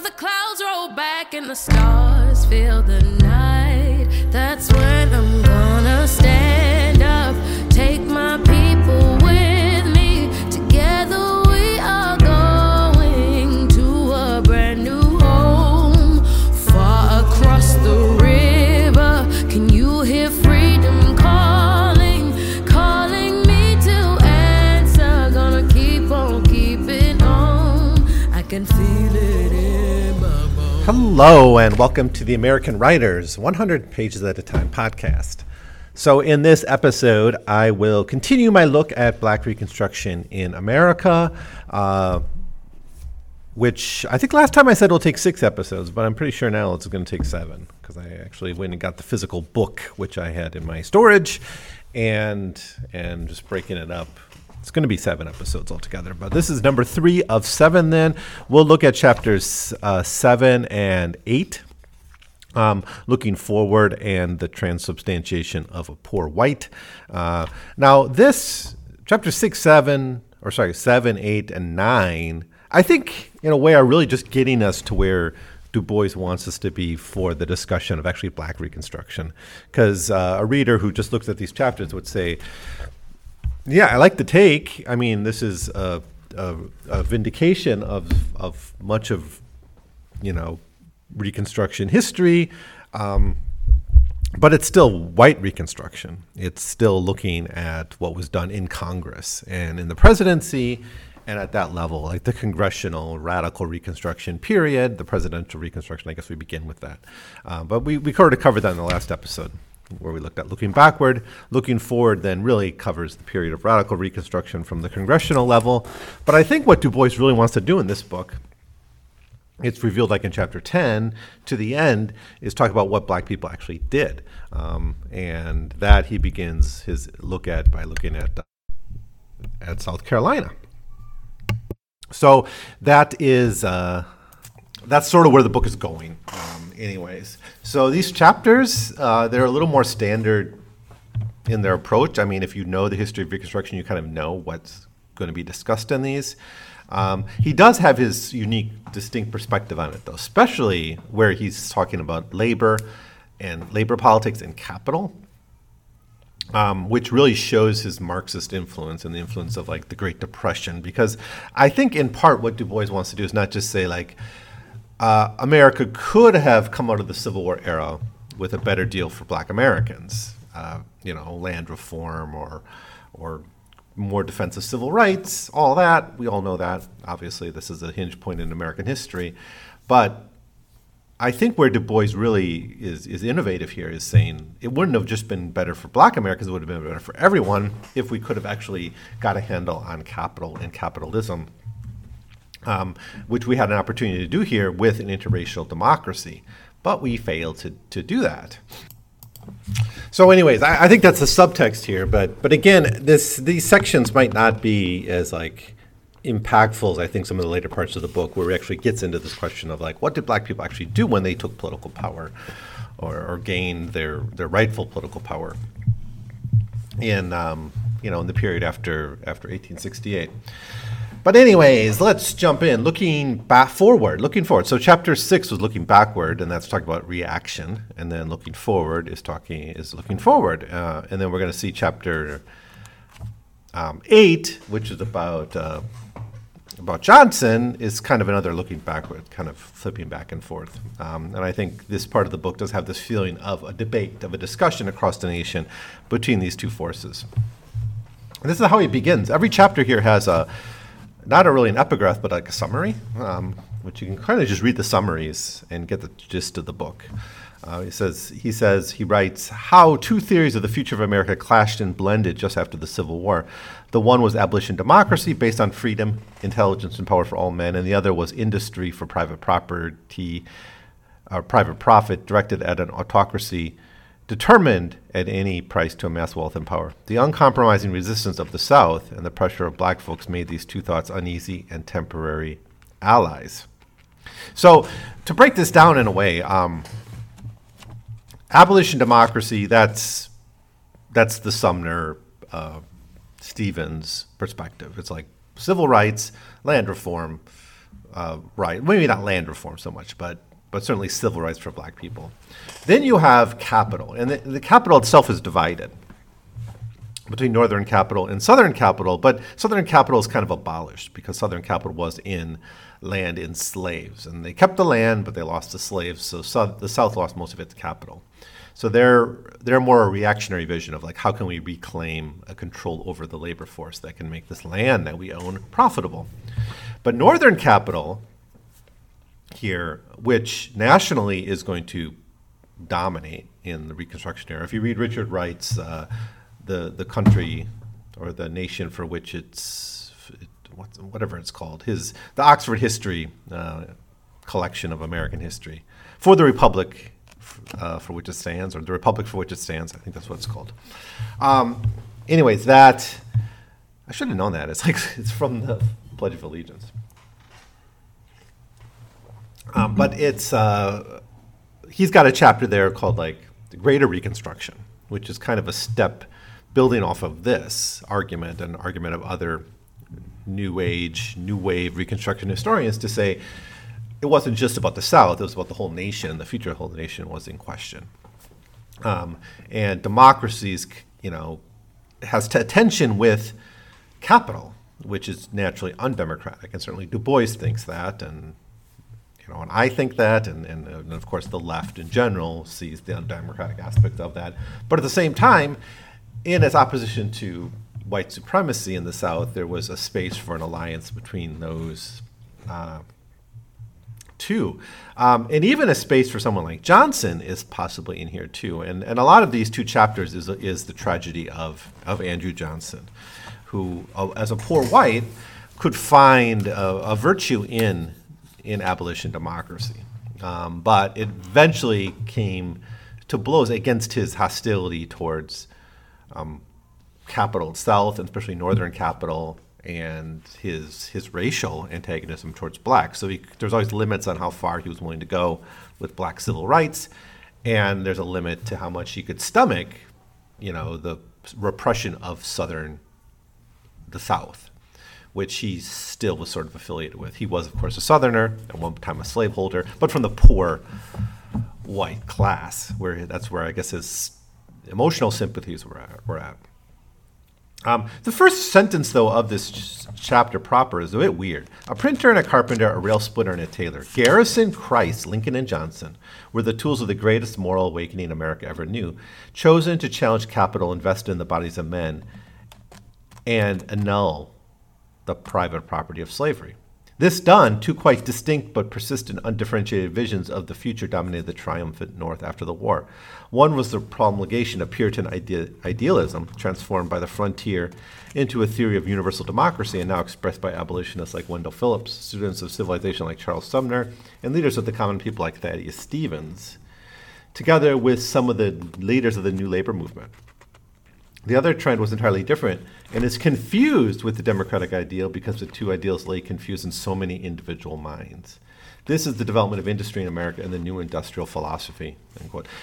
The clouds roll back and the stars fill the night, that's when Hello, and welcome to the American Writers 100 Pages at a Time podcast. So, in this episode, I will continue my look at Black Reconstruction in America, uh, which I think last time I said it'll take six episodes, but I'm pretty sure now it's going to take seven because I actually went and got the physical book, which I had in my storage, and and just breaking it up. It's going to be seven episodes altogether, but this is number three of seven. Then we'll look at chapters uh, seven and eight um, looking forward and the transubstantiation of a poor white. Uh, now, this chapter six, seven, or sorry, seven, eight, and nine, I think in a way are really just getting us to where Du Bois wants us to be for the discussion of actually black reconstruction. Because uh, a reader who just looks at these chapters would say, yeah, I like the take. I mean, this is a, a, a vindication of, of much of, you know, Reconstruction history, um, but it's still white Reconstruction. It's still looking at what was done in Congress and in the presidency, and at that level, like the congressional radical Reconstruction period, the presidential Reconstruction. I guess we begin with that, uh, but we we of covered that in the last episode. Where we looked at looking backward, looking forward, then really covers the period of radical Reconstruction from the congressional level. But I think what Du Bois really wants to do in this book it's revealed like in chapter 10 to the end is talk about what black people actually did. Um, and that he begins his look at by looking at at south carolina. So that is uh, that's sort of where the book is going um, anyways. So these chapters uh, they're a little more standard in their approach. I mean if you know the history of reconstruction you kind of know what's going to be discussed in these. Um, he does have his unique, distinct perspective on it, though, especially where he's talking about labor and labor politics and capital, um, which really shows his Marxist influence and the influence of like the Great Depression. Because I think, in part, what Du Bois wants to do is not just say like uh, America could have come out of the Civil War era with a better deal for Black Americans, uh, you know, land reform or or more defense of civil rights, all that. We all know that. Obviously, this is a hinge point in American history. But I think where Du Bois really is, is innovative here is saying it wouldn't have just been better for black Americans, it would have been better for everyone if we could have actually got a handle on capital and capitalism, um, which we had an opportunity to do here with an interracial democracy. But we failed to, to do that. So, anyways, I, I, think that's the subtext here. But but again, this these sections might not be as like impactful as I think some of the later parts of the book, where it actually gets into this question of like, what did Black people actually do when they took political power, or, or gained their their rightful political power in um, you know in the period after after 1868. But anyways, let's jump in. Looking back forward, looking forward. So chapter six was looking backward, and that's talking about reaction, and then looking forward is talking is looking forward, uh, and then we're going to see chapter um, eight, which is about uh, about Johnson, is kind of another looking backward, kind of flipping back and forth. Um, and I think this part of the book does have this feeling of a debate, of a discussion across the nation between these two forces. And this is how he begins. Every chapter here has a not a really an epigraph, but like a summary, um, which you can kind of just read the summaries and get the gist of the book. Uh, he says he says he writes how two theories of the future of America clashed and blended just after the Civil War. The one was abolition democracy based on freedom, intelligence, and power for all men, and the other was industry for private property, uh, private profit directed at an autocracy determined at any price to amass wealth and power. The uncompromising resistance of the South and the pressure of black folks made these two thoughts uneasy and temporary allies. So, to break this down in a way, um, abolition democracy, that's, that's the Sumner uh, Stevens perspective. It's like civil rights, land reform, uh, right. Maybe not land reform so much, but but certainly civil rights for black people. Then you have capital, and the, the capital itself is divided between northern capital and southern capital, but southern capital is kind of abolished because southern capital was in land in slaves. And they kept the land, but they lost the slaves, so south, the South lost most of its capital. So they're, they're more a reactionary vision of like, how can we reclaim a control over the labor force that can make this land that we own profitable? But northern capital here, which nationally is going to dominate in the Reconstruction era. If you read Richard Wright's uh, the the country or the nation for which it's whatever it's called, his the Oxford History uh, collection of American history for the Republic uh, for which it stands, or the Republic for which it stands. I think that's what it's called. Um, anyways, that I should have known that. It's like it's from the Pledge of Allegiance. Um, but it's uh, he's got a chapter there called like the Greater Reconstruction, which is kind of a step building off of this argument and argument of other new age, new wave Reconstruction historians to say it wasn't just about the South; it was about the whole nation. The future of the whole nation was in question, um, and democracies, you know, has t- tension with capital, which is naturally undemocratic, and certainly Du Bois thinks that, and you know, and I think that, and, and, and, of course the left in general sees the undemocratic aspect of that. But at the same time, in its opposition to white supremacy in the South, there was a space for an alliance between those uh, two. Um, and even a space for someone like Johnson is possibly in here too. And, and a lot of these two chapters is, is the tragedy of, of Andrew Johnson, who, uh, as a poor white, could find a, a virtue in in abolition democracy. Um, but it eventually came to blows against his hostility towards um, capital itself, and especially northern capital, and his his racial antagonism towards blacks. So there's always limits on how far he was willing to go with black civil rights, and there's a limit to how much he could stomach, you know, the repression of southern the South which he still was sort of affiliated with. He was, of course, a Southerner, at one time a slaveholder, but from the poor white class, where that's where I guess his emotional sympathies were at. Were at. Um, the first sentence, though, of this ch- chapter proper is a bit weird. A printer and a carpenter, a rail splitter and a tailor. Garrison, Christ, Lincoln, and Johnson were the tools of the greatest moral awakening America ever knew, chosen to challenge capital invested in the bodies of men and annul the private property of slavery. This done, two quite distinct but persistent undifferentiated visions of the future dominated the triumphant North after the war. One was the promulgation of Puritan ide- idealism, transformed by the frontier into a theory of universal democracy and now expressed by abolitionists like Wendell Phillips, students of civilization like Charles Sumner, and leaders of the common people like Thaddeus Stevens, together with some of the leaders of the New Labor movement. The other trend was entirely different and is confused with the democratic ideal because the two ideals lay confused in so many individual minds. This is the development of industry in America and the new industrial philosophy.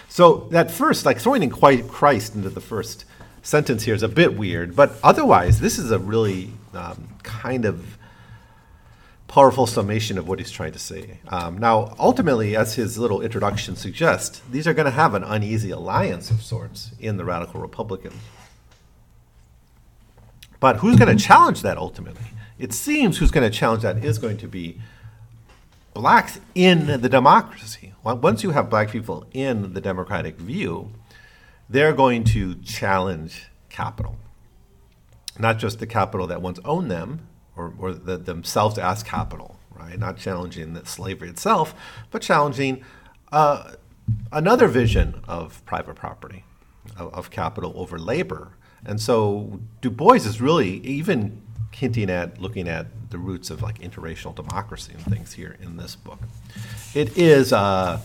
So that first, like throwing in quite Christ into the first sentence here is a bit weird, but otherwise, this is a really um, kind of powerful summation of what he's trying to say. Um, now, ultimately, as his little introduction suggests, these are going to have an uneasy alliance of sorts in the radical Republicans. But who's going to challenge that ultimately? It seems who's going to challenge that is going to be blacks in the democracy. Once you have black people in the democratic view, they're going to challenge capital. Not just the capital that once owned them or, or the, themselves as capital, right? Not challenging the slavery itself, but challenging uh, another vision of private property, of, of capital over labor and so Du Bois is really even hinting at looking at the roots of like interracial democracy and things here in this book. It is uh,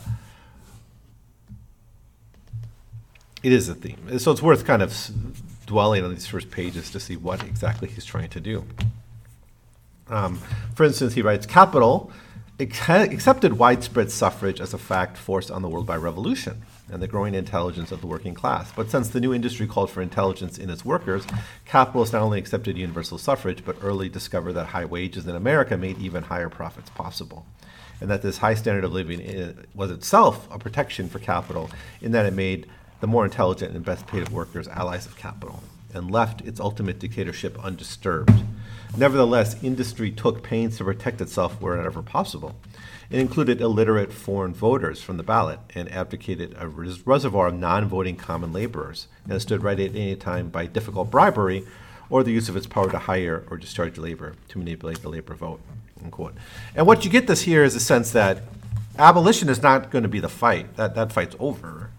it is a theme, so it's worth kind of dwelling on these first pages to see what exactly he's trying to do. Um, for instance, he writes, "Capital accepted widespread suffrage as a fact forced on the world by revolution and the growing intelligence of the working class. But since the new industry called for intelligence in its workers, capitalists not only accepted universal suffrage, but early discovered that high wages in America made even higher profits possible. And that this high standard of living was itself a protection for capital, in that it made the more intelligent and best paid workers allies of capital, and left its ultimate dictatorship undisturbed. Nevertheless, industry took pains to protect itself wherever possible. It included illiterate foreign voters from the ballot and advocated a res- reservoir of non voting common laborers and stood ready at any time by difficult bribery or the use of its power to hire or discharge labor to manipulate the labor vote. And what you get this here is a sense that abolition is not going to be the fight. That, that fight's over.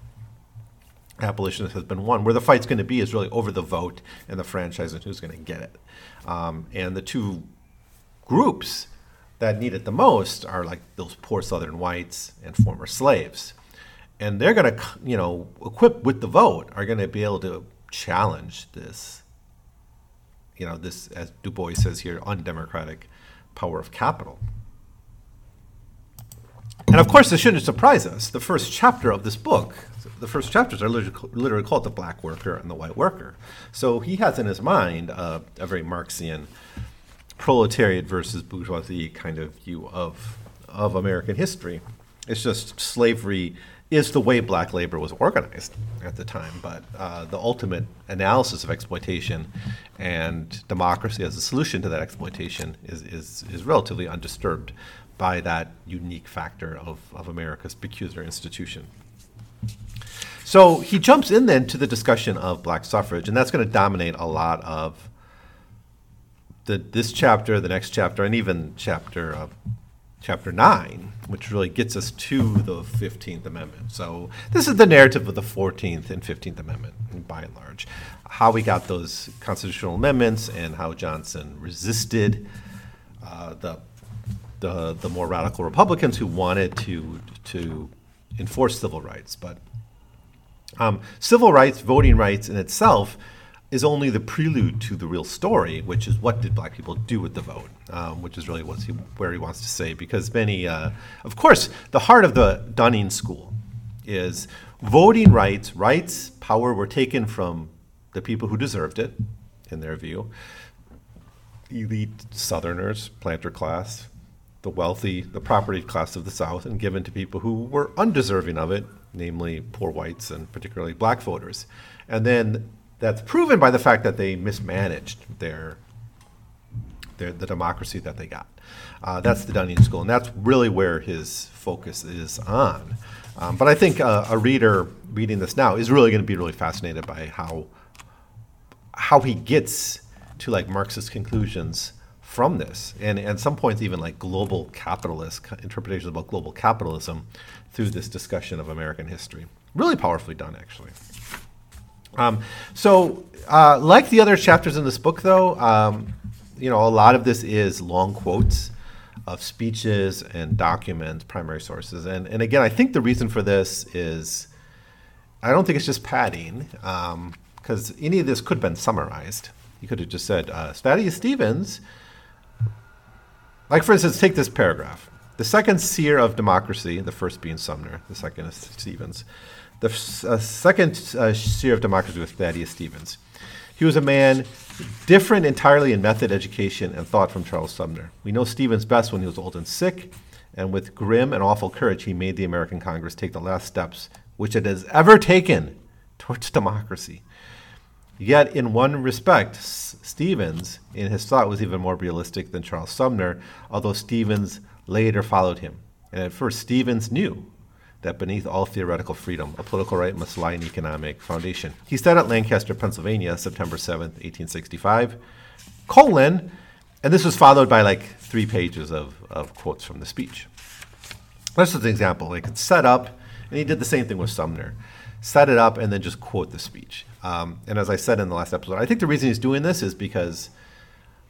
Abolition has been won. Where the fight's going to be is really over the vote and the franchise and who's going to get it. Um, and the two groups that need it the most are like those poor Southern whites and former slaves. And they're going to, you know, equipped with the vote, are going to be able to challenge this, you know, this, as Du Bois says here, undemocratic power of capital. And of course, this shouldn't surprise us. The first chapter of this book, the first chapters are literally called the black worker and the white worker. So he has in his mind uh, a very Marxian proletariat versus bourgeoisie kind of view of of American history. It's just slavery is the way black labor was organized at the time, but uh, the ultimate analysis of exploitation and democracy as a solution to that exploitation is, is, is relatively undisturbed by that unique factor of, of America's peculiar institution. So he jumps in then to the discussion of black suffrage, and that's going to dominate a lot of the, this chapter, the next chapter, and even chapter uh, chapter nine, which really gets us to the Fifteenth Amendment. So this is the narrative of the Fourteenth and Fifteenth Amendment, by and large, how we got those constitutional amendments and how Johnson resisted uh, the, the the more radical Republicans who wanted to to enforce civil rights, but um, civil rights, voting rights in itself is only the prelude to the real story, which is what did black people do with the vote, um, which is really he, where he wants to say. Because many, uh, of course, the heart of the Dunning School is voting rights, rights, power were taken from the people who deserved it, in their view. Elite Southerners, planter class, the wealthy, the property class of the South, and given to people who were undeserving of it, namely poor whites and particularly black voters. And then that's proven by the fact that they mismanaged their, their the democracy that they got. Uh, that's the Dunning School, and that's really where his focus is on. Um, but I think uh, a reader reading this now is really going to be really fascinated by how how he gets to like Marxist conclusions from this, and at some points even like global capitalist interpretations about global capitalism through this discussion of American history. Really powerfully done, actually. Um, so, uh, like the other chapters in this book, though, um, you know, a lot of this is long quotes of speeches and documents, primary sources. And, and again, I think the reason for this is I don't think it's just padding, because um, any of this could have been summarized. You could have just said, uh, Thaddeus Stevens, like for instance, take this paragraph. The second seer of democracy, the first being Sumner, the second is Stevens, the uh, second uh, seer of democracy was Thaddeus Stevens. He was a man different entirely in method, education, and thought from Charles Sumner. We know Stevens best when he was old and sick, and with grim and awful courage, he made the American Congress take the last steps which it has ever taken towards democracy. Yet, in one respect, S- Stevens, in his thought, was even more realistic than Charles Sumner, although Stevens later followed him. And at first, Stevens knew that beneath all theoretical freedom, a political right must lie an economic foundation. He said at Lancaster, Pennsylvania, September 7th, 1865, colon, and this was followed by like three pages of, of quotes from the speech. This is an example. Like it's set up, and he did the same thing with Sumner. Set it up and then just quote the speech. Um, and as I said in the last episode, I think the reason he's doing this is because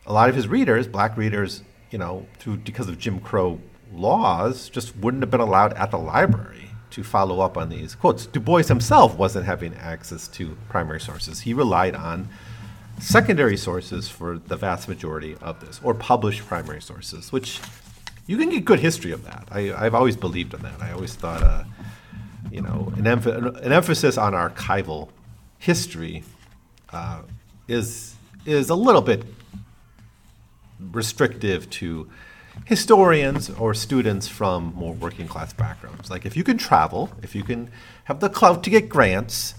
a lot of his readers, black readers, you know, through because of Jim Crow laws just wouldn't have been allowed at the library to follow up on these quotes. Du Bois himself wasn't having access to primary sources. He relied on secondary sources for the vast majority of this, or published primary sources, which you can get good history of that. I, I've always believed in that. I always thought, uh, you know, an, emph- an emphasis on archival history uh, is is a little bit restrictive to historians or students from more working class backgrounds. Like if you can travel, if you can have the clout to get grants,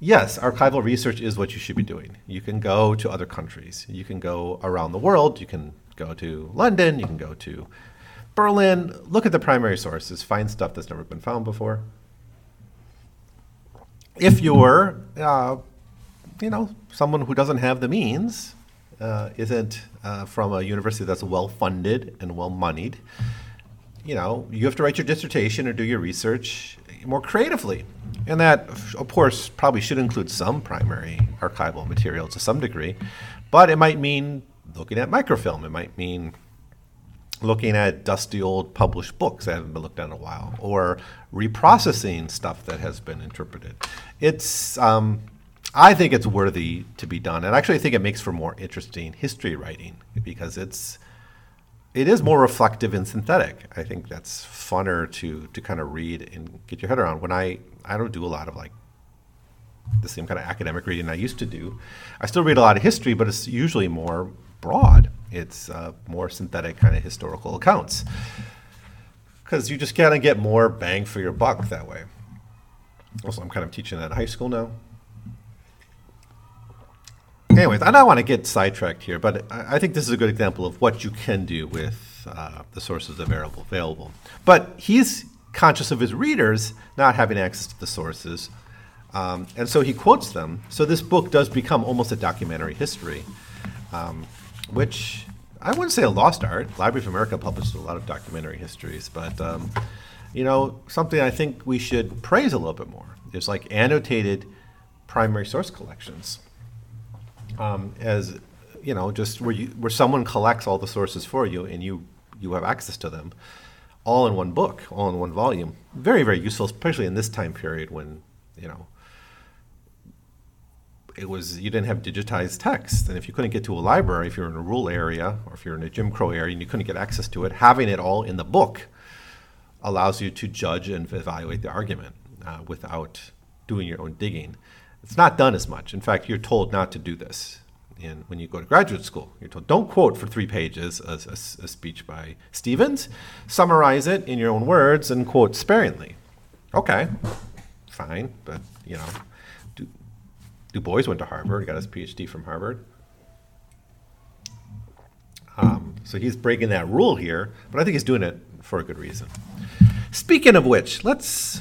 yes, archival research is what you should be doing. You can go to other countries. You can go around the world. You can go to London. You can go to Berlin. Look at the primary sources. Find stuff that's never been found before. If you're, uh, you know, someone who doesn't have the means, uh, isn't uh, from a university that's well funded and well moneyed, you know, you have to write your dissertation or do your research more creatively. And that, of course, probably should include some primary archival material to some degree, but it might mean looking at microfilm. It might mean looking at dusty old published books that haven't been looked at in a while, or reprocessing stuff that has been interpreted. It's um, I think it's worthy to be done, and actually, I think it makes for more interesting history writing because it's it is more reflective and synthetic. I think that's funner to to kind of read and get your head around. When I I don't do a lot of like the same kind of academic reading I used to do. I still read a lot of history, but it's usually more broad. It's uh, more synthetic kind of historical accounts because you just kind of get more bang for your buck that way. Also, I'm kind of teaching at high school now, anyways, I don't want to get sidetracked here, but I, I think this is a good example of what you can do with uh, the sources available. Available, but he's conscious of his readers not having access to the sources, um, and so he quotes them. So this book does become almost a documentary history, um, which I wouldn't say a lost art. Library of America publishes a lot of documentary histories, but um, you know something I think we should praise a little bit more is like annotated primary source collections um, as you know, just where you where someone collects all the sources for you and you you have access to them, all in one book, all in one volume. Very very useful, especially in this time period when you know it was you didn't have digitized text, and if you couldn't get to a library, if you're in a rural area or if you're in a Jim Crow area and you couldn't get access to it, having it all in the book allows you to judge and evaluate the argument uh, without doing your own digging. It's not done as much. In fact, you're told not to do this. And when you go to graduate school, you're told don't quote for three pages a, a, a speech by Stevens, summarize it in your own words, and quote sparingly. Okay, fine, but you know, Du Bois went to Harvard, got his PhD from Harvard. Um, so he's breaking that rule here, but I think he's doing it for a good reason. Speaking of which, let's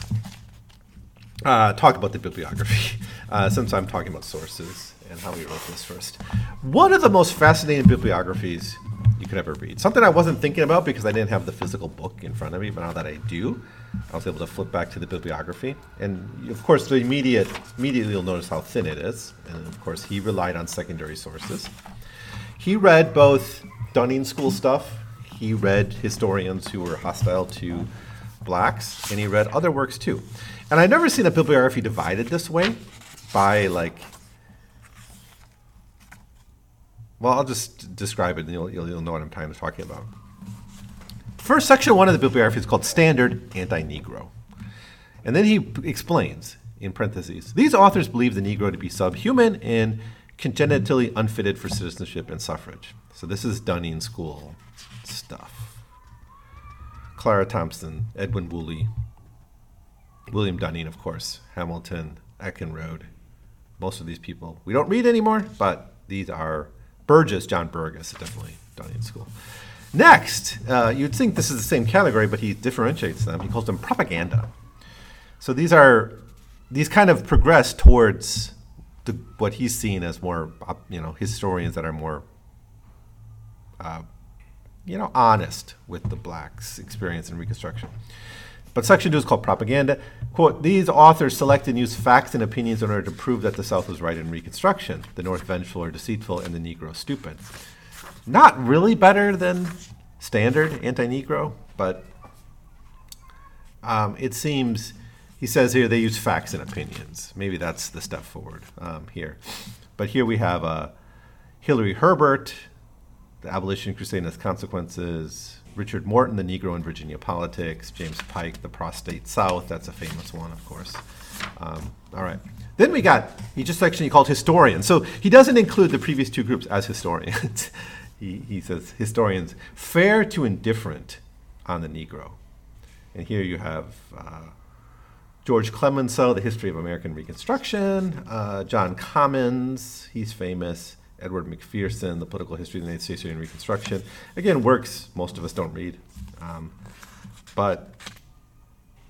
uh, talk about the bibliography, uh, since I'm talking about sources and how we wrote this first. One of the most fascinating bibliographies you could ever read. Something I wasn't thinking about because I didn't have the physical book in front of me, but now that I do, I was able to flip back to the bibliography. And of course, the immediate, immediately you'll notice how thin it is. And of course, he relied on secondary sources. He read both Dunning School stuff, he read historians who were hostile to blacks, and he read other works too. And I've never seen a bibliography divided this way by like. Well, I'll just describe it and you'll, you'll, know what I'm talking about. First, section one of the bibliography is called Standard Anti Negro. And then he p- explains, in parentheses, these authors believe the Negro to be subhuman and congenitally unfitted for citizenship and suffrage. So this is Dunning School stuff. Clara Thompson, Edwin Woolley, William Dunning, of course, Hamilton, Eckenrode, most of these people we don't read anymore, but these are Burgess, John Burgess, definitely Dunning School. Next, uh, you'd think this is the same category, but he differentiates them. He calls them propaganda. So these are these kind of progress towards the, what he's seen as more, you know, historians that are more, uh, you know, honest with the blacks' experience in Reconstruction. But section two is called propaganda. Quote, these authors select and use facts and opinions in order to prove that the South was right in Reconstruction, the North vengeful or deceitful, and the Negro stupid. Not really better than standard anti-Negro, but um, it seems, he says here, they use facts and opinions. Maybe that's the step forward um, here. But here we have uh, Hilary Herbert, the Abolition Crusade and its consequences, Richard Morton, The Negro in Virginia Politics, James Pike, The Prostrate South. That's a famous one, of course. Um, all right. Then we got, he just actually called historians. So he doesn't include the previous two groups as historians. he, he says historians, fair to indifferent on the Negro. And here you have uh, George Clemenceau, The History of American Reconstruction, uh, John Commons, he's famous, Edward McPherson, The Political History of the United States during Reconstruction. Again, works most of us don't read. Um, but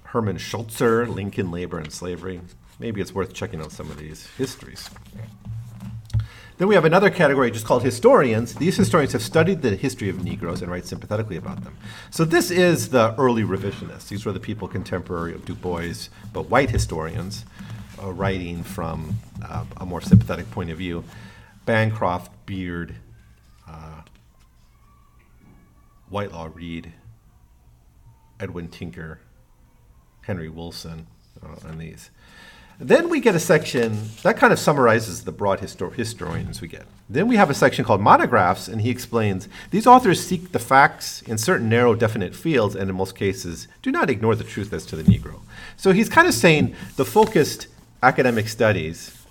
Herman Schultzer, Lincoln, Labor, and Slavery. Maybe it's worth checking out some of these histories. Then we have another category just called historians. These historians have studied the history of Negroes and write sympathetically about them. So this is the early revisionists. These were the people contemporary of Du Bois, but white historians uh, writing from uh, a more sympathetic point of view. Bancroft, Beard, uh, Whitelaw Reid, Edwin Tinker, Henry Wilson, uh, and these. Then we get a section that kind of summarizes the broad histor- historians we get. Then we have a section called monographs, and he explains these authors seek the facts in certain narrow, definite fields, and in most cases do not ignore the truth as to the Negro. So he's kind of saying the focused academic studies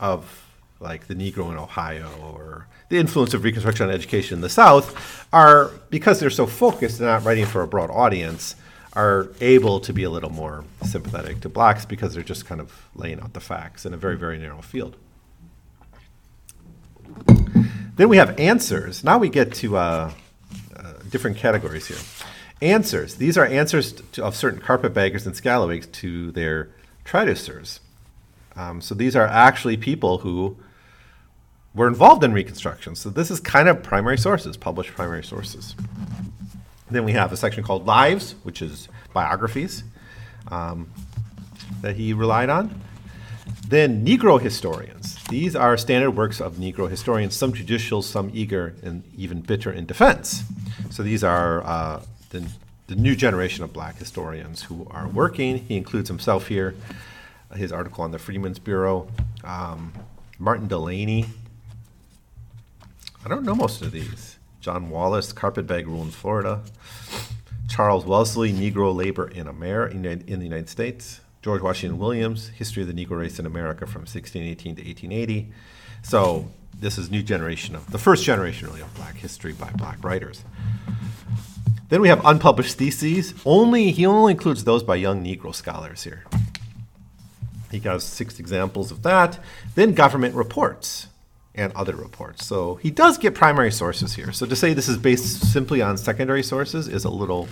of like the Negro in Ohio or the influence of Reconstruction on education in the South are because they're so focused, they're not writing for a broad audience are able to be a little more sympathetic to blacks because they're just kind of laying out the facts in a very, very narrow field. Then we have answers. Now we get to uh, uh, different categories here. Answers. These are answers to, of certain carpetbaggers and scalawags to their traducers. Um, so these are actually people who were involved in Reconstruction. So this is kind of primary sources, published primary sources. Then we have a section called Lives, which is biographies um, that he relied on. Then Negro historians. These are standard works of Negro historians, some judicial, some eager, and even bitter in defense. So these are uh, the, the new generation of black historians who are working. He includes himself here, his article on the Freedmen's Bureau. Um, Martin Delany. I don't know most of these. John Wallace, Carpetbag Rule in Florida. Charles Wesley, Negro Labor in, America, in, in the United States. George Washington Williams, History of the Negro Race in America from 1618 to 1880. So this is new generation of the first generation really of black history by black writers. Then we have unpublished theses. Only he only includes those by young Negro scholars here. He gives six examples of that. Then government reports and other reports. So he does get primary sources here. So to say this is based simply on secondary sources is a little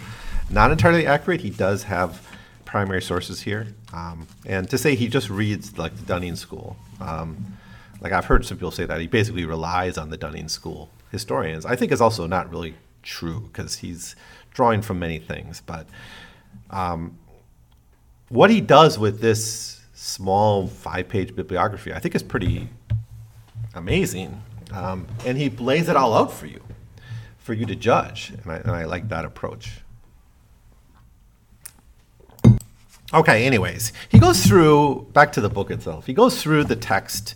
not entirely accurate. He does have primary sources here. Um, and to say he just reads like the Dunning School, um, like I've heard some people say that he basically relies on the Dunning School historians, I think is also not really true because he's drawing from many things. But um, what he does with this small five page bibliography, I think is pretty amazing. Um, and he lays it all out for you, for you to judge. And I, and I like that approach. Okay, anyways, he goes through, back to the book itself, he goes through the text,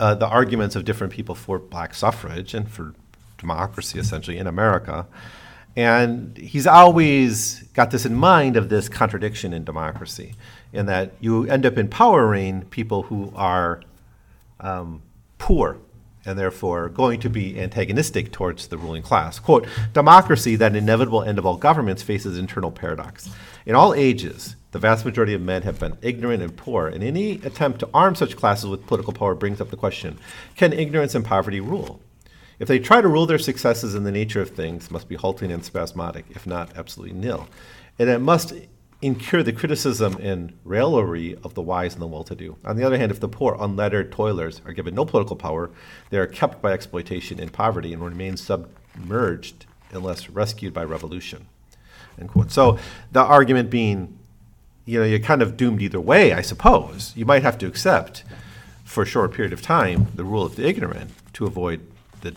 uh, the arguments of different people for black suffrage and for democracy, essentially, in America. And he's always got this in mind of this contradiction in democracy, in that you end up empowering people who are um, poor and therefore going to be antagonistic towards the ruling class. Quote, democracy, that inevitable end of all governments, faces internal paradox. In all ages, the vast majority of men have been ignorant and poor, and any attempt to arm such classes with political power brings up the question can ignorance and poverty rule? If they try to rule their successes in the nature of things, must be halting and spasmodic, if not absolutely nil. And it must incur the criticism and raillery of the wise and the well to do. On the other hand, if the poor, unlettered toilers are given no political power, they are kept by exploitation and poverty and remain submerged unless rescued by revolution. End quote. So the argument being, you know, you're kind of doomed either way, I suppose. You might have to accept for a short period of time the rule of the ignorant to avoid the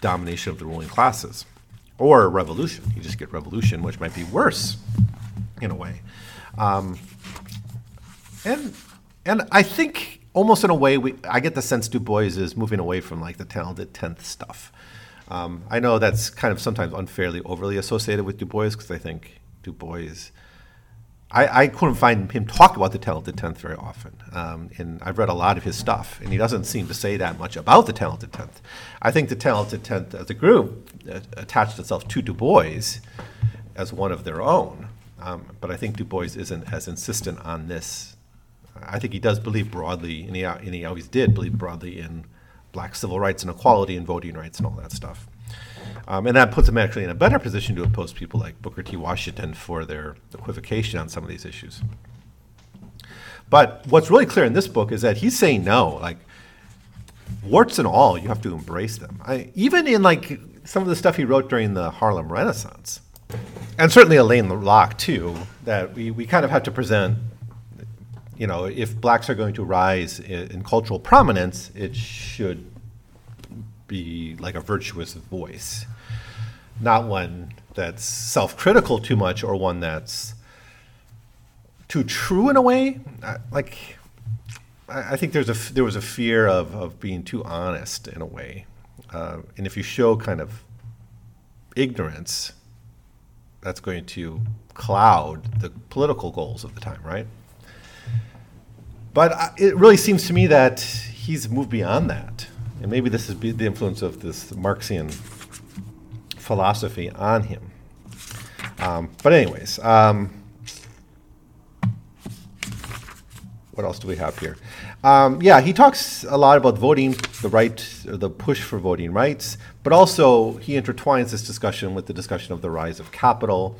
domination of the ruling classes. Or revolution. You just get revolution, which might be worse in a way. Um, and and I think almost in a way we I get the sense Du Bois is moving away from like the talented tenth stuff. Um, I know that's kind of sometimes unfairly overly associated with Du Bois because I think Du Bois. I, I couldn't find him talk about the talented tenth very often, um, and I've read a lot of his stuff, and he doesn't seem to say that much about the talented tenth. I think the talented tenth as a group uh, attached itself to Du Bois as one of their own, um, but I think Du Bois isn't as insistent on this. I think he does believe broadly, and he, and he always did believe broadly in black civil rights and equality and voting rights and all that stuff. Um, and that puts him actually in a better position to oppose people like Booker T. Washington for their equivocation on some of these issues. But what's really clear in this book is that he's saying no, like warts and all, you have to embrace them. I, even in like some of the stuff he wrote during the Harlem Renaissance, and certainly Alain Locke too, that we, we kind of have to present you know, if blacks are going to rise in, in, cultural prominence, it should be like a virtuous voice, not one that's self-critical too much or one that's too true in a way. like, I, I think there's a there was a fear of of being too honest in a way, uh, and if you show kind of ignorance, that's going to cloud the political goals of the time, right? But it really seems to me that he's moved beyond that. And maybe this is the influence of this Marxian philosophy on him. Um, but, anyways, um, what else do we have here? Um, yeah, he talks a lot about voting, the right, or the push for voting rights, but also he intertwines this discussion with the discussion of the rise of capital,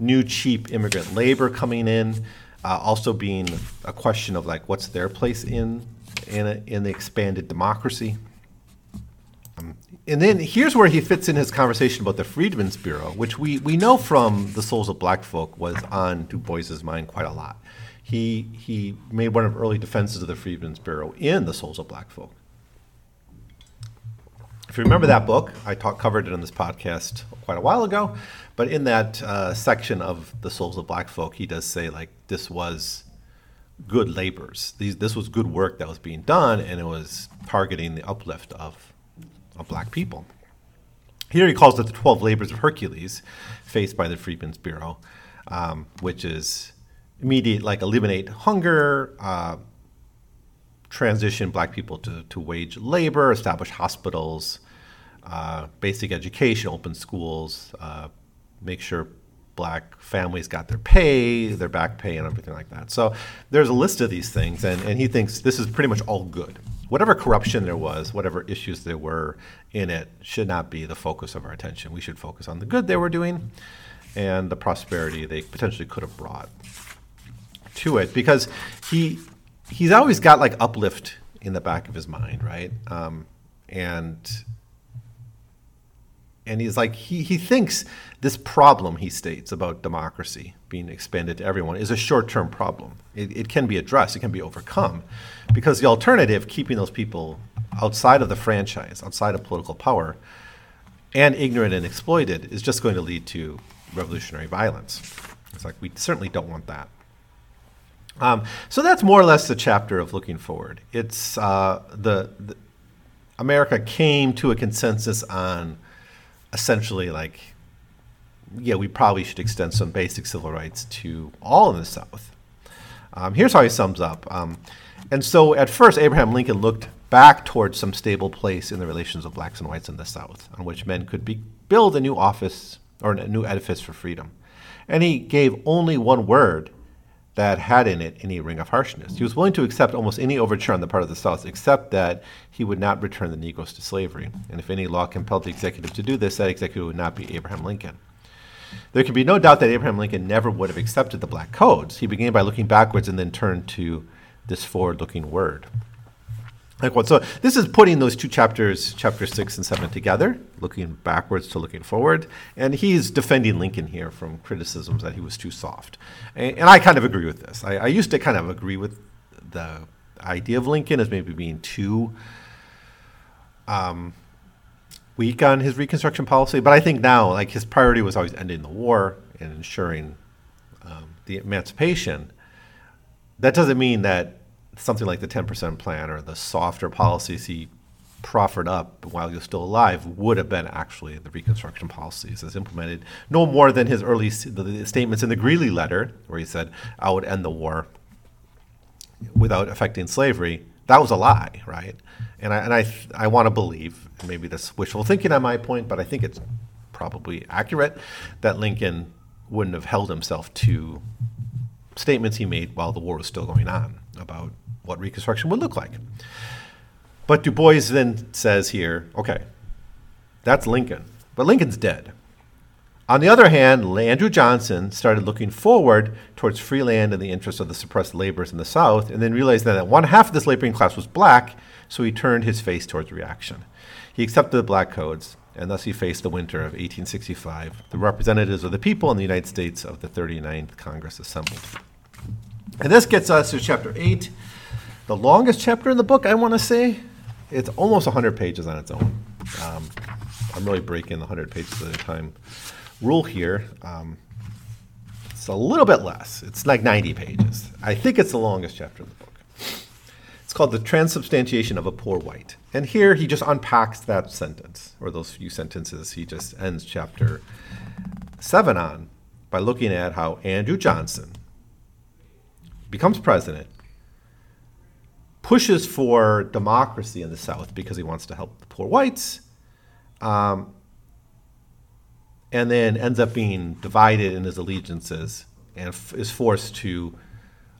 new cheap immigrant labor coming in, uh, also being a question of like what's their place in in, a, in the expanded democracy. Um, and then here's where he fits in his conversation about the Freedmen's Bureau, which we, we know from The Souls of Black Folk was on Du Bois's mind quite a lot. He, he made one of early defenses of the Freedmen's Bureau in The Souls of Black Folk. If you remember that book, I talk, covered it in this podcast quite a while ago. But in that uh, section of the Souls of Black Folk, he does say like this was good labors. These, this was good work that was being done, and it was targeting the uplift of, of black people. Here he calls it the 12 labors of Hercules faced by the Freedmen's Bureau, um, which is immediate, like eliminate hunger, uh, transition black people to, to wage labor, establish hospitals, uh, basic education, open schools, uh, make sure black families got their pay, their back pay, and everything like that. So there's a list of these things, and, and he thinks this is pretty much all good. Whatever corruption there was, whatever issues there were in it, should not be the focus of our attention. We should focus on the good they were doing and the prosperity they potentially could have brought to it. Because he he's always got like uplift in the back of his mind, right? Um, and and he's like he, he thinks this problem he states about democracy being expanded to everyone is a short-term problem it, it can be addressed it can be overcome because the alternative keeping those people outside of the franchise outside of political power and ignorant and exploited is just going to lead to revolutionary violence it's like we certainly don't want that um, so that's more or less the chapter of looking forward it's uh, the, the america came to a consensus on essentially like, yeah, we probably should extend some basic civil rights to all in the South. Um, here's how he sums up. Um, and so at first, Abraham Lincoln looked back towards some stable place in the relations of blacks and whites in the South, on which men could be, build a new office or a new edifice for freedom. And he gave only one word that had in it any ring of harshness. He was willing to accept almost any overture on the part of the South, except that he would not return the Negroes to slavery. And if any law compelled the executive to do this, that executive would not be Abraham Lincoln. There can be no doubt that Abraham Lincoln never would have accepted the black codes. He began by looking backwards and then turned to this forward looking word. Like what? So this is putting those two chapters, chapter six and seven, together, looking backwards to looking forward. And he's defending Lincoln here from criticisms that he was too soft. And, and I kind of agree with this. I, I, used to kind of agree with the idea of Lincoln as maybe being too um, weak on his Reconstruction policy. But I think now, like his priority was always ending the war and ensuring um, the emancipation. That doesn't mean that something like the 10% plan or the softer policies he proffered up while he was still alive would have been actually the Reconstruction policies as implemented, no more than his early statements in the Greeley letter, where he said, I would end the war without affecting slavery. That was a lie, right? And I, and I, I want to believe, maybe that's wishful thinking on my point, but I think it's probably accurate that Lincoln wouldn't have held himself to statements he made while the war was still going on about what Reconstruction would look like. But Du Bois then says here, okay, that's Lincoln, but Lincoln's dead. On the other hand, Andrew Johnson started looking forward towards free land and the interests of the suppressed laborers in the South, and then realized that one half of this laboring class was black, so he turned his face towards reaction. He accepted the black codes, and thus he faced the winter of 1865. The representatives of the people in the United States of the 39th Congress assembled. And this gets us to chapter 8, the longest chapter in the book, I want to say. It's almost 100 pages on its own. Um, I'm really breaking the 100 pages at a time rule here. Um, it's a little bit less. It's like 90 pages. I think it's the longest chapter in the book. It's called The Transubstantiation of a Poor White. And here he just unpacks that sentence, or those few sentences. He just ends chapter 7 on by looking at how Andrew Johnson becomes president pushes for democracy in the South because he wants to help the poor whites, um, and then ends up being divided in his allegiances and f- is forced to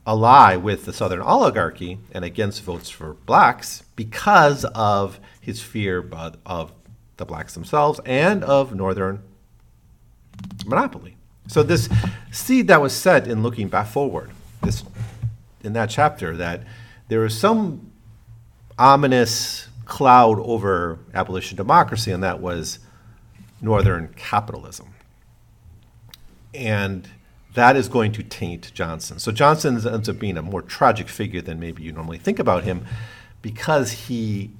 ally with the Southern oligarchy and against votes for blacks because of his fear of the blacks themselves and of Northern monopoly. So this seed that was set in looking back forward, this in that chapter, that there was some ominous cloud over abolition democracy, and that was Northern capitalism. And that is going to taint Johnson. So Johnson ends up being a more tragic figure than maybe you normally think about him because he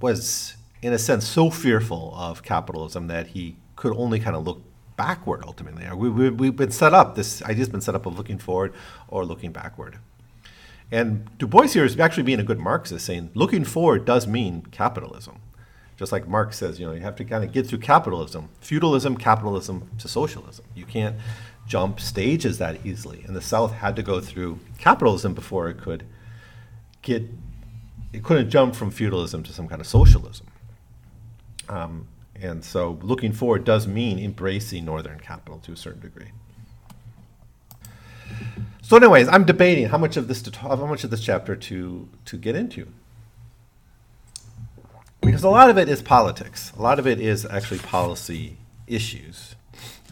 was, in a sense, so fearful of capitalism that he could only kind of look backward ultimately. We, we, we've been set up, this idea's been set up of looking forward or looking backward. And Du Bois here is actually being a good Marxist, saying looking forward does mean capitalism. Just like Marx says, you know, you have to kind of get through capitalism, feudalism, capitalism to socialism. You can't jump stages that easily. And the South had to go through capitalism before it could get, it couldn't jump from feudalism to some kind of socialism. Um, and so looking forward does mean embracing Northern capital to a certain degree. So, anyways, I'm debating how much of this to talk, how much of this chapter to to get into, because a lot of it is politics. A lot of it is actually policy issues.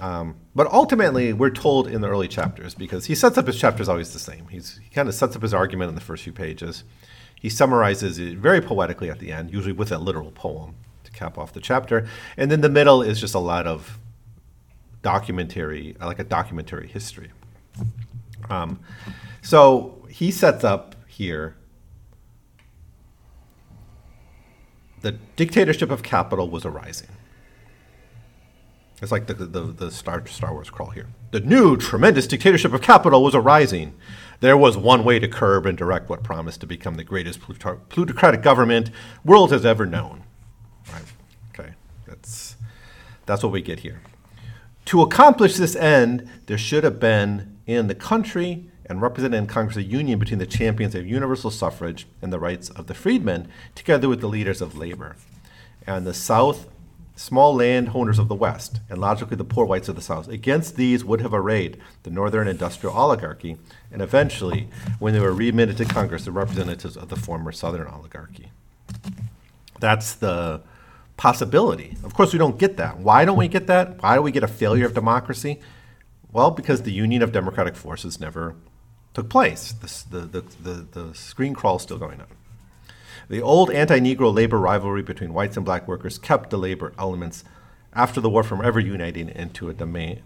Um, but ultimately, we're told in the early chapters because he sets up his chapters always the same. He's, he kind of sets up his argument in the first few pages. He summarizes it very poetically at the end, usually with a literal poem cap off the chapter. And then the middle is just a lot of documentary, like a documentary history. Um, so he sets up here the dictatorship of capital was arising. It's like the, the, the Star, Star Wars crawl here. The new tremendous dictatorship of capital was arising. There was one way to curb and direct what promised to become the greatest plutocratic government world has ever known. That's what we get here. To accomplish this end, there should have been in the country and represented in Congress a union between the champions of universal suffrage and the rights of the freedmen, together with the leaders of labor. And the South, small landowners of the West, and logically the poor whites of the South. Against these would have arrayed the Northern industrial oligarchy, and eventually, when they were readmitted to Congress, the representatives of the former Southern oligarchy. That's the possibility. Of course, we don't get that. Why don't we get that? Why do we get a failure of democracy? Well, because the union of democratic forces never took place. the, the, the, the screen crawl is still going on. The old anti Negro labor rivalry between whites and black workers kept the labor elements after the war from ever uniting into a demand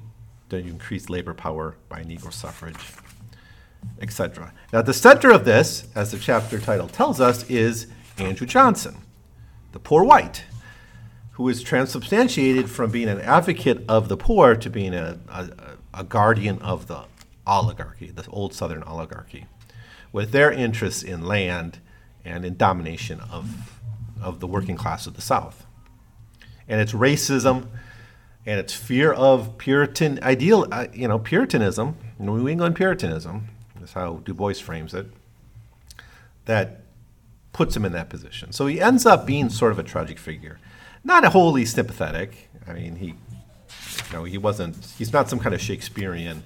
to increase labor power by Negro suffrage, etc. Now, at the center of this, as the chapter title tells us, is Andrew Johnson the poor white, who is transubstantiated from being an advocate of the poor to being a, a, a guardian of the oligarchy, the old Southern oligarchy, with their interests in land and in domination of, of the working class of the South. And it's racism and it's fear of Puritan ideal, uh, you know, Puritanism, New England Puritanism, is how Du Bois frames it, that puts him in that position. So he ends up being sort of a tragic figure. Not wholly sympathetic. I mean, he, you know, he wasn't, he's not some kind of Shakespearean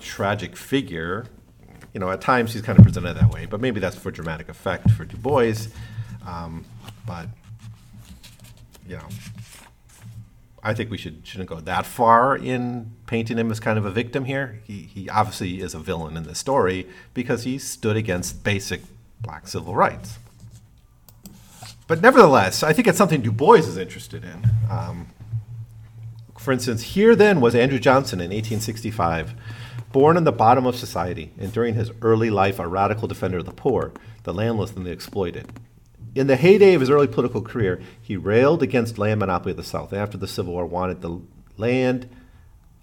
tragic figure. You know, at times he's kind of presented that way, but maybe that's for dramatic effect for Du Bois. Um, but, you know, I think we should, shouldn't go that far in painting him as kind of a victim here. He, he obviously is a villain in this story because he stood against basic black civil rights. But nevertheless, I think it's something Du Bois is interested in. Um, for instance, here then was Andrew Johnson in 1865 Born in the bottom of society, and during his early life a radical defender of the poor, the landless, and the exploited. In the heyday of his early political career, he railed against land monopoly of the South, and after the Civil War wanted the land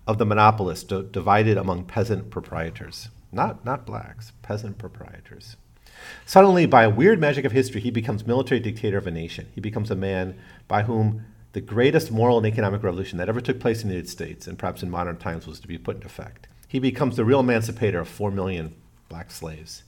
of the monopolists d- divided among peasant proprietors. Not, not blacks, peasant proprietors. Suddenly, by a weird magic of history, he becomes military dictator of a nation. He becomes a man by whom the greatest moral and economic revolution that ever took place in the United States, and perhaps in modern times, was to be put into effect he becomes the real emancipator of 4 million black slaves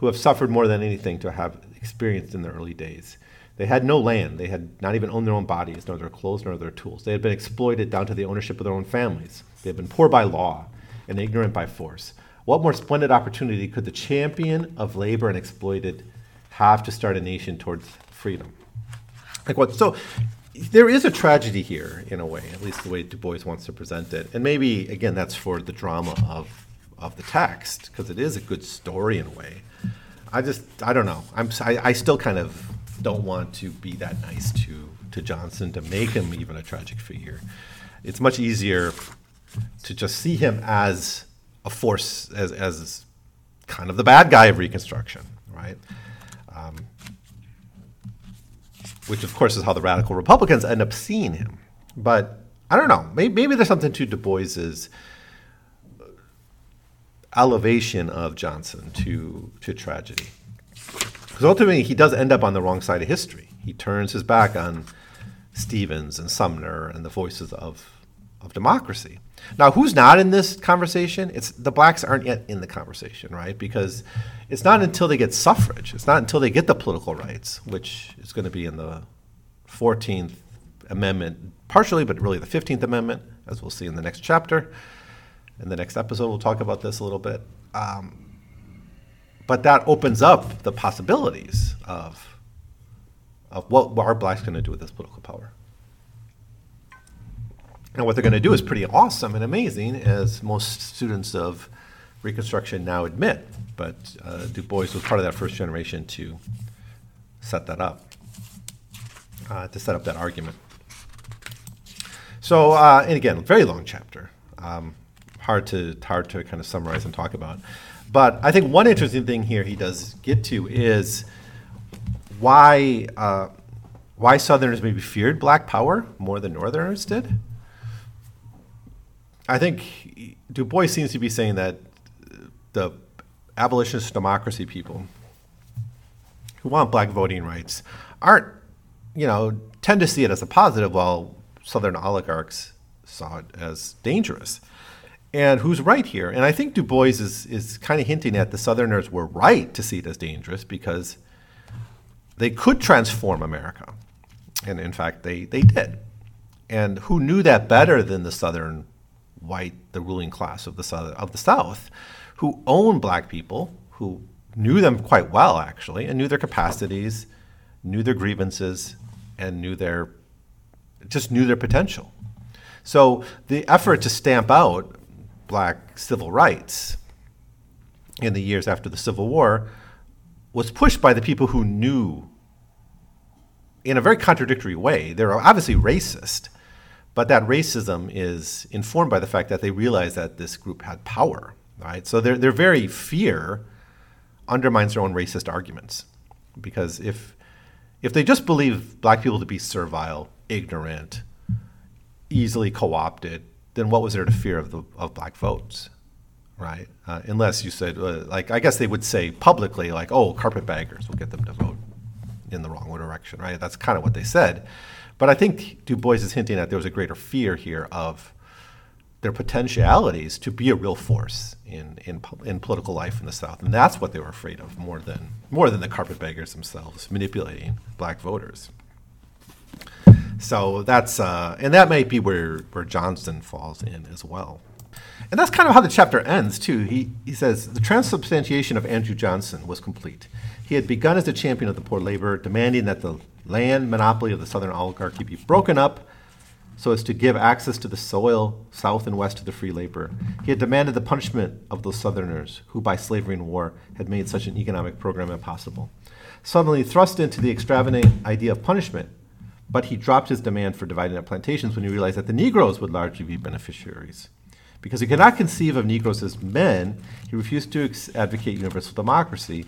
who have suffered more than anything to have experienced in their early days. They had no land. They had not even owned their own bodies, nor their clothes, nor their tools. They had been exploited down to the ownership of their own families. They had been poor by law and ignorant by force. What more splendid opportunity could the champion of labor and exploited have to start a nation towards freedom? Like what? So there is a tragedy here in a way, at least the way Du Bois wants to present it. And maybe again that's for the drama of of the text because it is a good story in a way. I just I don't know. I'm I, I still kind of don't want to be that nice to to Johnson to make him even a tragic figure. It's much easier to just see him as a force as as kind of the bad guy of Reconstruction, right? Um, which of course is how the radical Republicans end up seeing him. But I don't know. Maybe, maybe there's something to Du Bois's elevation of Johnson to to tragedy. Because ultimately, he does end up on the wrong side of history. He turns his back on Stevens and Sumner and the voices of of democracy. Now, who's not in this conversation? It's the blacks aren't yet in the conversation, right? Because it's not until they get suffrage, it's not until they get the political rights, which is going to be in the 14th Amendment, partially, but really the 15th Amendment, as we'll see in the next chapter. In the next episode, we'll talk about this a little bit. Um, but that opens up the possibilities of, of what are blacks going to do with this political power. And what they're going to do is pretty awesome and amazing, as most students of Reconstruction now admit. But uh, Du Bois was part of that first generation to set that up, uh, to set up that argument. So, uh, and again, very long chapter, um, hard to hard to kind of summarize and talk about. But I think one interesting thing here he does get to is why uh, why Southerners maybe feared Black Power more than Northerners did. I think Du Bois seems to be saying that the abolitionist democracy people who want black voting rights aren't, you know, tend to see it as a positive, while Southern oligarchs saw it as dangerous. And who's right here? And I think Du Bois is, is kind of hinting at the Southerners were right to see it as dangerous because they could transform America. And in fact, they, they did. And who knew that better than the Southern white, the ruling class of the South, of the South, who owned black people, who knew them quite well actually, and knew their capacities, knew their grievances, and knew their just knew their potential. So the effort to stamp out black civil rights in the years after the Civil War was pushed by the people who knew in a very contradictory way. They're obviously racist, but that racism is informed by the fact that they realize that this group had power, right? So their, their very fear undermines their own racist arguments. Because if, if they just believe black people to be servile, ignorant, easily co opted, then what was there to fear of, the, of black votes? right? Uh, unless you said, uh, like, I guess they would say publicly, like, oh, carpetbaggers will get them to vote in the wrong direction, right? That's kind of what they said. But I think Du Bois is hinting at there was a greater fear here of their potentialities to be a real force in, in, in political life in the South. And that's what they were afraid of more than, more than the carpetbaggers themselves manipulating black voters. So that's, uh, and that might be where, where Johnson falls in as well. And that's kind of how the chapter ends, too. He, he says the transubstantiation of Andrew Johnson was complete. He had begun as a champion of the poor labor, demanding that the land monopoly of the Southern oligarchy be broken up so as to give access to the soil south and west to the free labor. He had demanded the punishment of those Southerners who, by slavery and war, had made such an economic program impossible. Suddenly thrust into the extravagant idea of punishment, but he dropped his demand for dividing up plantations when he realized that the Negroes would largely be beneficiaries. Because he could not conceive of Negroes as men, he refused to ex- advocate universal democracy,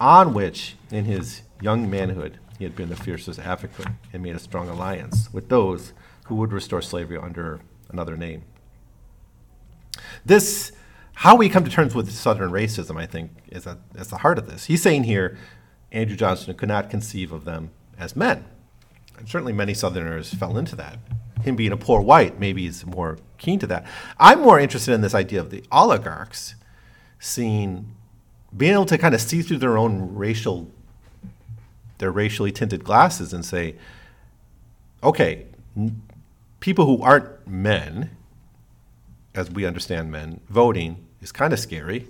on which, in his young manhood, he had been the fiercest advocate and made a strong alliance with those who would restore slavery under another name. This, how we come to terms with Southern racism, I think, is at, the heart of this. He's saying here, Andrew Johnson could not conceive of them as men. And certainly many Southerners fell into that. Him being a poor white, maybe he's more keen to that. I'm more interested in this idea of the oligarchs seeing, being able to kind of see through their own racial, their racially tinted glasses and say, okay, n- people who aren't men, as we understand men, voting is kind of scary.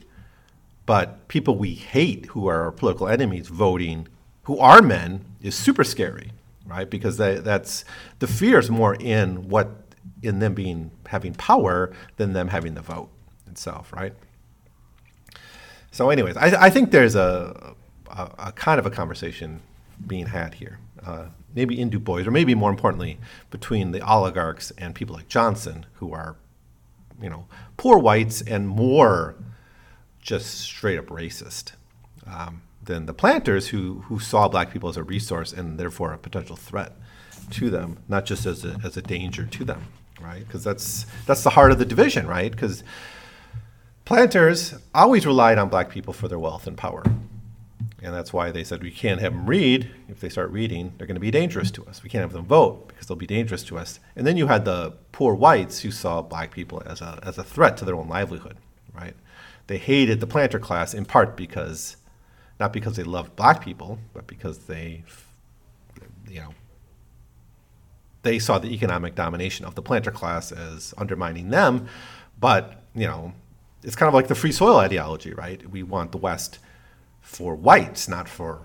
But people we hate who are our political enemies voting, who are men, is super scary, right? Because that, that's the fear is more in what in them being having power than them having the vote itself, right? So, anyways, I, I think there's a, a, a kind of a conversation being had here. Uh, maybe in Du Bois, or maybe more importantly, between the oligarchs and people like Johnson, who are, you know, poor whites and more just straight up racist um, than the planters who, who saw black people as a resource and therefore a potential threat to them, not just as a, as a danger to them, right? Because that's, that's the heart of the division, right? Because planters always relied on black people for their wealth and power. And that's why they said we can't have them read. If they start reading, they're going to be dangerous to us. We can't have them vote because they'll be dangerous to us. And then you had the poor whites who saw black people as a, as a threat to their own livelihood, right? They hated the planter class in part because, not because they loved black people, but because they, you know, they saw the economic domination of the planter class as undermining them. But, you know, it's kind of like the free soil ideology, right? We want the West for whites, not for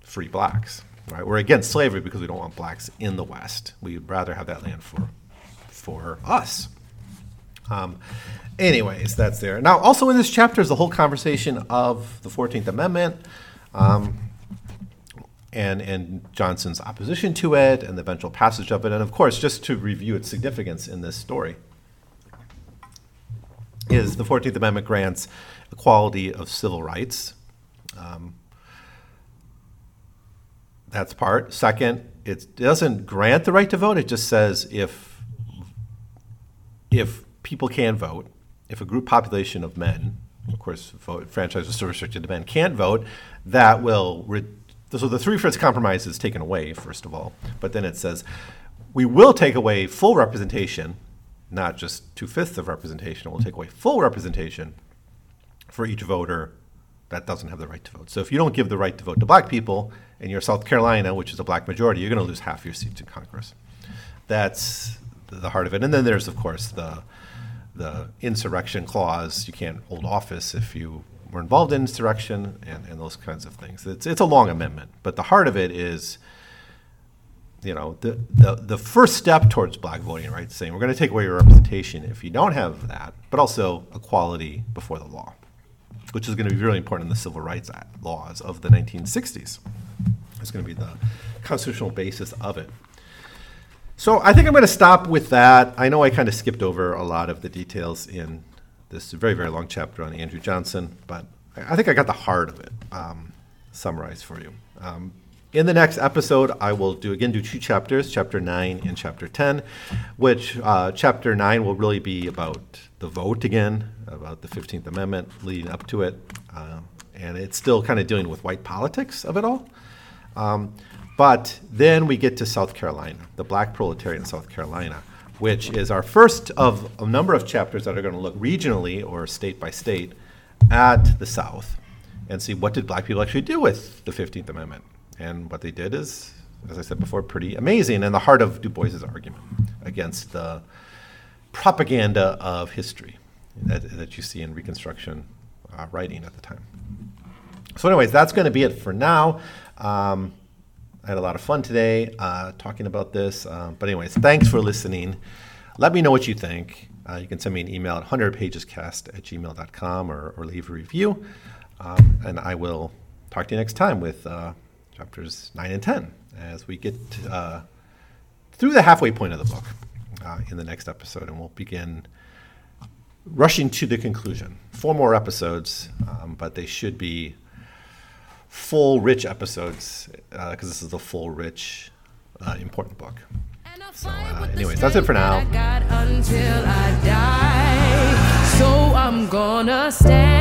free blacks. Right? We're against slavery because we don't want blacks in the West. We'd rather have that land for for us. Um, anyways, that's there. Now, also in this chapter is the whole conversation of the Fourteenth Amendment. Um, and, and Johnson's opposition to it and the eventual passage of it, and of course, just to review its significance in this story, is the 14th Amendment grants equality of civil rights um, that's part. Second, it doesn't grant the right to vote. It just says if if people can vote, if a group population of men, of course, vote, franchise is still restricted to men, can't vote, that will. Re- so the three fifths compromise is taken away first of all, but then it says we will take away full representation, not just two fifths of representation. We'll take away full representation for each voter that doesn't have the right to vote. So if you don't give the right to vote to black people, and you're South Carolina, which is a black majority, you're going to lose half your seats in Congress. That's the heart of it. And then there's, of course, the the insurrection clause. You can't hold office if you were involved in insurrection and, and those kinds of things. It's, it's a long amendment, but the heart of it is, you know, the, the, the first step towards black voting, rights, Saying we're going to take away your representation if you don't have that, but also equality before the law which is going to be really important in the Civil Rights Act laws of the 1960s. It's going to be the constitutional basis of it. So I think I'm going to stop with that. I know I kind of skipped over a lot of the details in this very, very long chapter on Andrew Johnson, but I think I got the heart of it um, summarized for you. Um, In the next episode, I will do again do two chapters, chapter nine and chapter ten, which uh, chapter nine will really be about the vote again, about the Fifteenth Amendment leading up to it, uh, and it's still kind of dealing with white politics of it all. Um, but then we get to South Carolina, the Black Proletariat in South Carolina, which is our first of a number of chapters that are going to look regionally or state by state at the South and see what did black people actually do with the 15th Amendment. And what they did is, as I said before, pretty amazing in the heart of Du Bois's argument against the propaganda of history that, that you see in Reconstruction uh, writing at the time. So, anyways, that's going to be it for now. Um, I had a lot of fun today uh, talking about this. Uh, but, anyways, thanks for listening. Let me know what you think. Uh, you can send me an email at 100pagescast at gmail.com or, or leave a review. Um, and I will talk to you next time with uh, chapters 9 and 10 as we get uh, through the halfway point of the book uh, in the next episode. And we'll begin rushing to the conclusion. Four more episodes, um, but they should be full, rich episodes because uh, this is a full, rich, uh, important book. So, uh, anyways, that's it for now. So I'm gonna stand.